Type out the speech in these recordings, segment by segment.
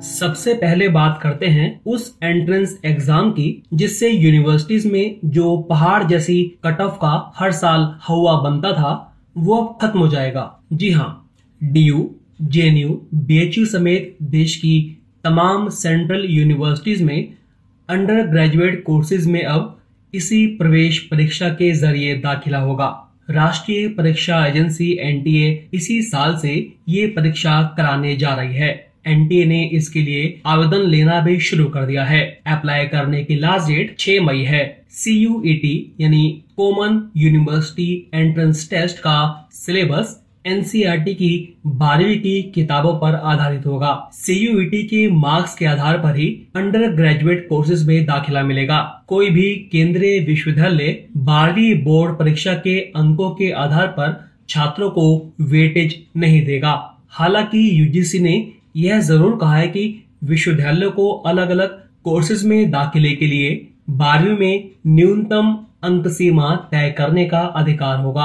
सबसे पहले बात करते हैं उस एंट्रेंस एग्ज़ाम की, जिससे यूनिवर्सिटीज में जो पहाड़ जैसी कट ऑफ़ का हर साल हवा बनता था, वो अब खत्म हो जाएगा। जी हाँ D U J N U B H U समेत देश की तमाम सेंट्रल यूनिवर्सिटीज में अंडर ग्रेजुएट कोर्सेज में अब इसी प्रवेश परीक्षा के ज़रिए दाखिला होगा। राष्ट्रीय परीक्षा एजेंसी एनटीए इसी साल से ये परीक्षा कराने जा रही है। एनटीए ने इसके लिए आवेदन लेना भी शुरू कर दिया है। अप्लाई करने की लास्ट डेट 6 मई है। सी यू यानी कॉमन यूनिवर्सिटी एंट्रेंस टेस्ट का सिलेबस एनसीईआरटी की बारहवीं की किताबों पर आधारित होगा। सी सीयूईटी के मार्क्स के आधार पर ही अंडर ग्रेजुएट कोर्सेज में दाखिला मिलेगा। कोई भी केंद्रीय विश्वविद्यालय बारहवीं बोर्ड परीक्षा के अंकों के आधार पर छात्रों को वेटेज नहीं देगा। हालाँकि यूजीसी ने यह ज़रूर कहा है कि विश्वविद्यालय को अलग अलग कोर्सेज में दाखिले के लिए बारहवीं में न्यूनतम अंक सीमा तय करने का अधिकार होगा।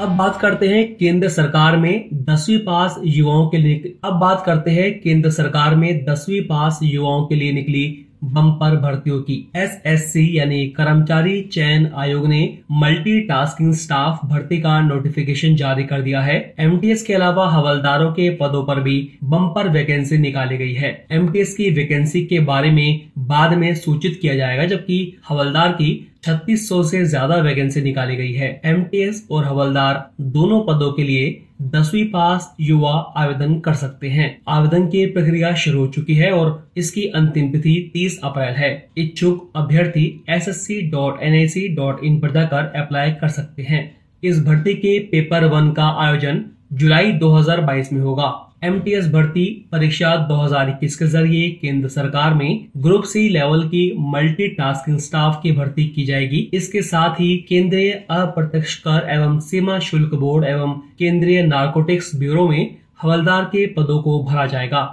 अब बात करते हैं केंद्र सरकार में दसवीं पास युवाओं के लिए अब बात करते हैं केंद्र सरकार में दसवीं पास युवाओं के लिए निकली बम्पर भर्तियों की। एसएससी यानी कर्मचारी चयन आयोग ने मल्टीटास्किंग स्टाफ भर्ती का नोटिफिकेशन जारी कर दिया है। एमटीएस के अलावा हवलदारों के पदों पर भी बम्पर वैकेंसी निकाली गई है। एमटीएस की वैकेंसी के बारे में बाद में सूचित किया जाएगा, जबकि हवलदार की 3600 से ज़्यादा वैकेंसी निकाली गई है। एमटीएस और हवलदार दोनों पदों के लिए दसवीं पास युवा आवेदन कर सकते हैं। आवेदन की प्रक्रिया शुरू हो चुकी है और इसकी अंतिम तिथि 30 अप्रैल है। इच्छुक अभ्यर्थी S S C dot N I C dot in पर जाकर अप्लाई कर सकते हैं। इस भर्ती के पेपर वन का आयोजन जुलाई 2022 में होगा। एमटीएस भर्ती परीक्षा 2021 के ज़रिए केंद्र सरकार में ग्रुप सी लेवल की मल्टीटास्किंग स्टाफ की भर्ती की जाएगी। इसके साथ ही केंद्रीय अप्रत्यक्ष कर एवं सीमा शुल्क बोर्ड एवं केंद्रीय नार्कोटिक्स ब्यूरो में हवलदार के पदों को भरा जाएगा।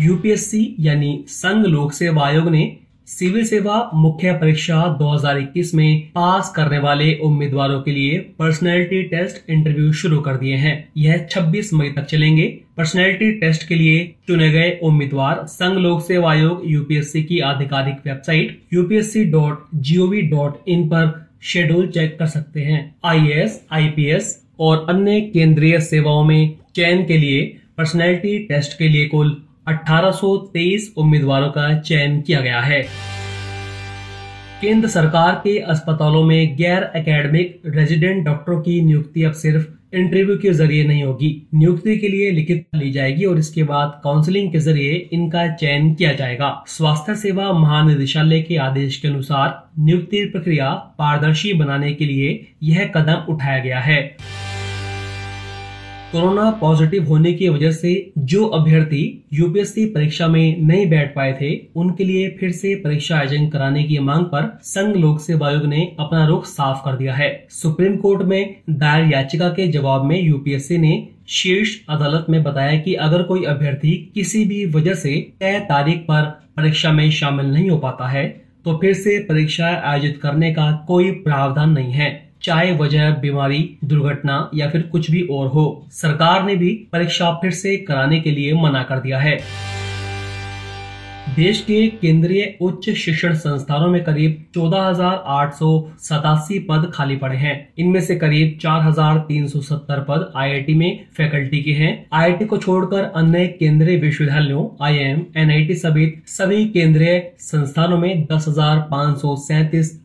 यूपीएससी यानी संघ लोक सेवा आयोग ने सिविल सेवा मुख्य परीक्षा 2021 में पास करने वाले उम्मीदवारों के लिए पर्सनैलिटी टेस्ट इंटरव्यू शुरू कर दिए हैं। यह 26 मई तक चलेंगे। पर्सनैलिटी टेस्ट के लिए चुने गए उम्मीदवार संघ लोक सेवा आयोग यूपीएससी की आधिकारिक website UPSC dot G dot in पर शेड्यूल चेक कर सकते हैं। आईएएस, आईपीएस और अन्य केंद्रीय सेवाओं में चयन के लिए पर्सनैलिटी टेस्ट के लिए कुल 1823 उम्मीदवारों का चयन किया गया है। केंद्र सरकार के अस्पतालों में गैर एकेडमिक रेजिडेंट डॉक्टरों की नियुक्ति अब सिर्फ़ इंटरव्यू के ज़रिए नहीं होगी। नियुक्ति के लिए लिखित ली जाएगी और इसके बाद काउंसलिंग के ज़रिए इनका चयन किया जाएगा। स्वास्थ्य सेवा महानिदेशालय के आदेश के अनुसार नियुक्ति प्रक्रिया पारदर्शी बनाने के लिए यह कदम उठाया गया है। कोरोना पॉजिटिव होने की वजह से जो अभ्यर्थी यूपीएससी परीक्षा में नहीं बैठ पाए थे, उनके लिए फिर से परीक्षा आयोजन कराने की मांग पर संघ लोक सेवा आयोग ने अपना रुख साफ़ कर दिया है। सुप्रीम कोर्ट में दायर याचिका के जवाब में यूपीएससी ने शीर्ष अदालत में बताया कि अगर कोई अभ्यर्थी किसी भी वजह से तय तारीख पर परीक्षा में शामिल नहीं हो पाता है तो फिर से परीक्षा आयोजित करने का कोई प्रावधान नहीं है। चाहे वजह, बीमारी, दुर्घटना या फिर कुछ भी और हो, सरकार ने भी परीक्षा फिर से कराने के लिए मना कर दिया है। देश के केंद्रीय उच्च शिक्षण संस्थानों में करीब चौदह हज़ार आठ सौ सतासी पद खाली पड़े हैं। इनमें से करीब चार हज़ार तीन सौ सत्तर पद आईआईटी में फैकल्टी के हैं। आईआईटी को छोड़कर अन्य केंद्रीय विश्वविद्यालयों आईएम एनआईटी समेत सभी केंद्रीय संस्थानों में दस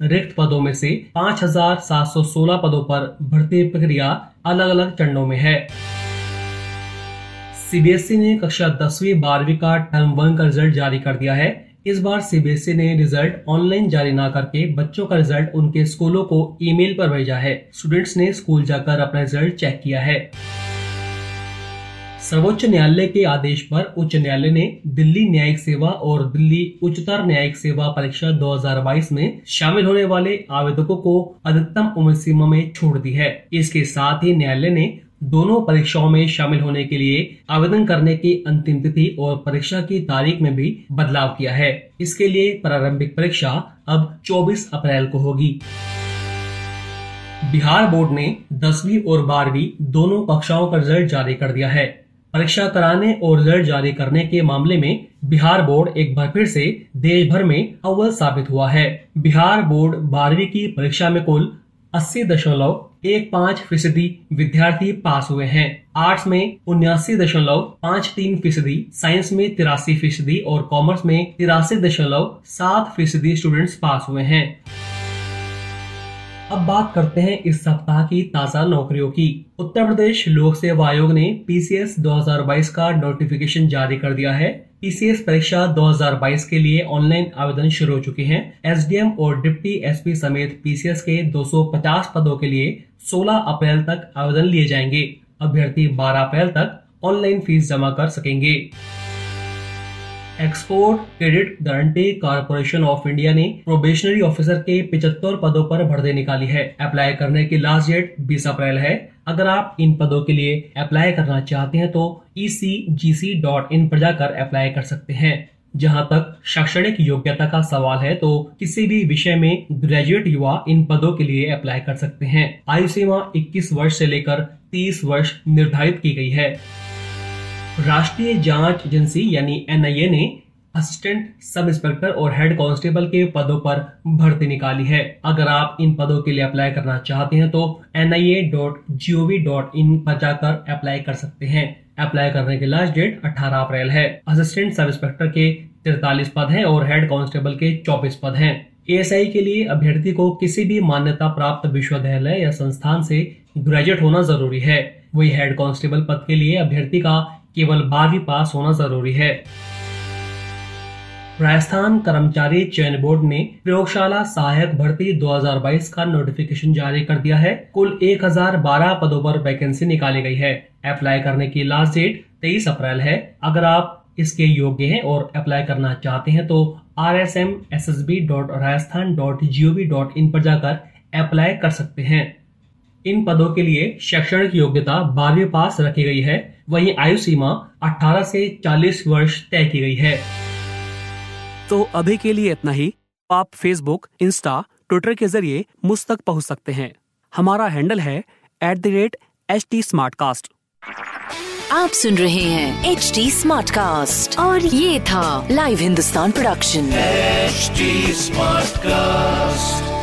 रिक्त पदों में से पाँच हज़ार सात सौ सोलह पदों पर भर्ती प्रक्रिया अलग अलग चरणों में है। सीबीएसई ने कक्षा दसवीं, बारहवीं का टर्म वन का रिज़ल्ट जारी कर दिया है। इस बार सीबीएसई ने रिज़ल्ट ऑनलाइन जारी न करके बच्चों का रिज़ल्ट उनके स्कूलों को ईमेल पर भेजा है। स्टूडेंट्स ने स्कूल जाकर अपना रिज़ल्ट चेक किया है। सर्वोच्च न्यायालय के आदेश पर उच्च न्यायालय ने दिल्ली न्यायिक सेवा और दिल्ली उच्चतर न्यायिक सेवा परीक्षा 2022 में शामिल होने वाले आवेदकों को अधिकतम उम्र सीमा में छोड़ दी है। इसके साथ ही न्यायालय ने दोनों परीक्षाओं में शामिल होने के लिए आवेदन करने की अंतिम तिथि और परीक्षा की तारीख में भी बदलाव किया है। इसके लिए प्रारंभिक परीक्षा अब 24 अप्रैल को होगी। बिहार बोर्ड ने दसवीं और बारहवीं दोनों कक्षाओं का रिज़ल्ट जारी कर दिया है। परीक्षा कराने और रिज़ल्ट जारी करने के मामले में बिहार बोर्ड एक बार फिर से देश भर में अव्वल साबित हुआ है। बिहार बोर्ड बारहवीं की परीक्षा में कुल अस्सी दशमलव एक पाँच फ़ीसदी विद्यार्थी पास हुए हैं। आर्ट्स में उन्यासी दशमलव पाँच तीन फ़ीसदी, साइंस में तिरासी फ़ीसदी और कॉमर्स में तिरासी दशमलव सात फ़ीसदी स्टूडेंट्स पास हुए हैं। अब बात करते हैं इस सप्ताह की ताज़ा नौकरियों की। उत्तर प्रदेश लोक सेवा आयोग ने पीसीएस 2022 का नोटिफिकेशन जारी कर दिया है। पीसीएस परीक्षा 2022 के लिए ऑनलाइन आवेदन शुरू हो चुके हैं। एसडीएम और डिप्टी एसपी समेत पीसीएस के 250 पदों के लिए 16 अप्रैल तक आवेदन लिए जाएँगे। अभ्यर्थी 12 अप्रैल तक ऑनलाइन फ़ीस जमा कर सकेंगे। Export credit guarantee corporation of India ने प्रोबेशनरी ऑफिसर के 75 पदों पर भर्ती निकाली है। अप्लाई करने की लास्ट डेट 20 अप्रैल है। अगर आप इन पदों के लिए अप्लाई करना चाहते हैं तो ecgc.in पर जाकर अप्लाई कर सकते हैं। जहाँ तक शैक्षणिक योग्यता का सवाल है तो किसी भी विषय में ग्रेजुएट युवा इन पदों के लिए अप्लाई कर सकते हैं। आयु सीमा 21 वर्ष से लेकर 30 वर्ष निर्धारित की गई है। राष्ट्रीय जाँच एजेंसी यानी एनआईए ने असिस्टेंट सब इंस्पेक्टर और हेड कांस्टेबल के पदों पर भर्ती निकाली है। अगर आप इन पदों के लिए अप्लाई करना चाहते हैं तो nin.gov.in पर जाकर अप्लाई कर सकते हैं। अप्लाई करने की लास्ट डेट 18 अप्रैल है। असिस्टेंट सब इंस्पेक्टर के 43 पद हैं और हेड कांस्टेबल के 24 पद हैं। एएसआई के लिए अभ्यर्थी को किसी भी मान्यता प्राप्त विश्वविद्यालय या संस्थान से ग्रेजुएट होना ज़रूरी है। वही हेड कांस्टेबल पद के लिए अभ्यर्थी का केवल बारहवीं पास होना ज़रूरी है। राजस्थान कर्मचारी चयन बोर्ड ने प्रयोगशाला सहायक भर्ती 2022 का नोटिफिकेशन जारी कर दिया है। कुल 1012 पदों पर वैकेंसी निकाली गई है। अप्लाई करने की लास्ट डेट 23 अप्रैल है। अगर आप इसके योग्य हैं और अप्लाई करना चाहते हैं तो R S M S S B dot Rajasthan dot G O V dot in पर जाकर अप्लाई कर सकते हैं। इन पदों के लिए शैक्षणिक योग्यता बारहवीं पास रखी गई है। वहीं आयु सीमा 18 से 40 वर्ष तय की गई है। तो अभी के लिए इतना ही। आप फेसबुक इंस्टा ट्विटर के ज़रिए मुझ तक पहुँच सकते हैं। हमारा हैंडल है at the rate H T आप सुन रहे हैं एच टी और ये था live Hindustan production H smart cast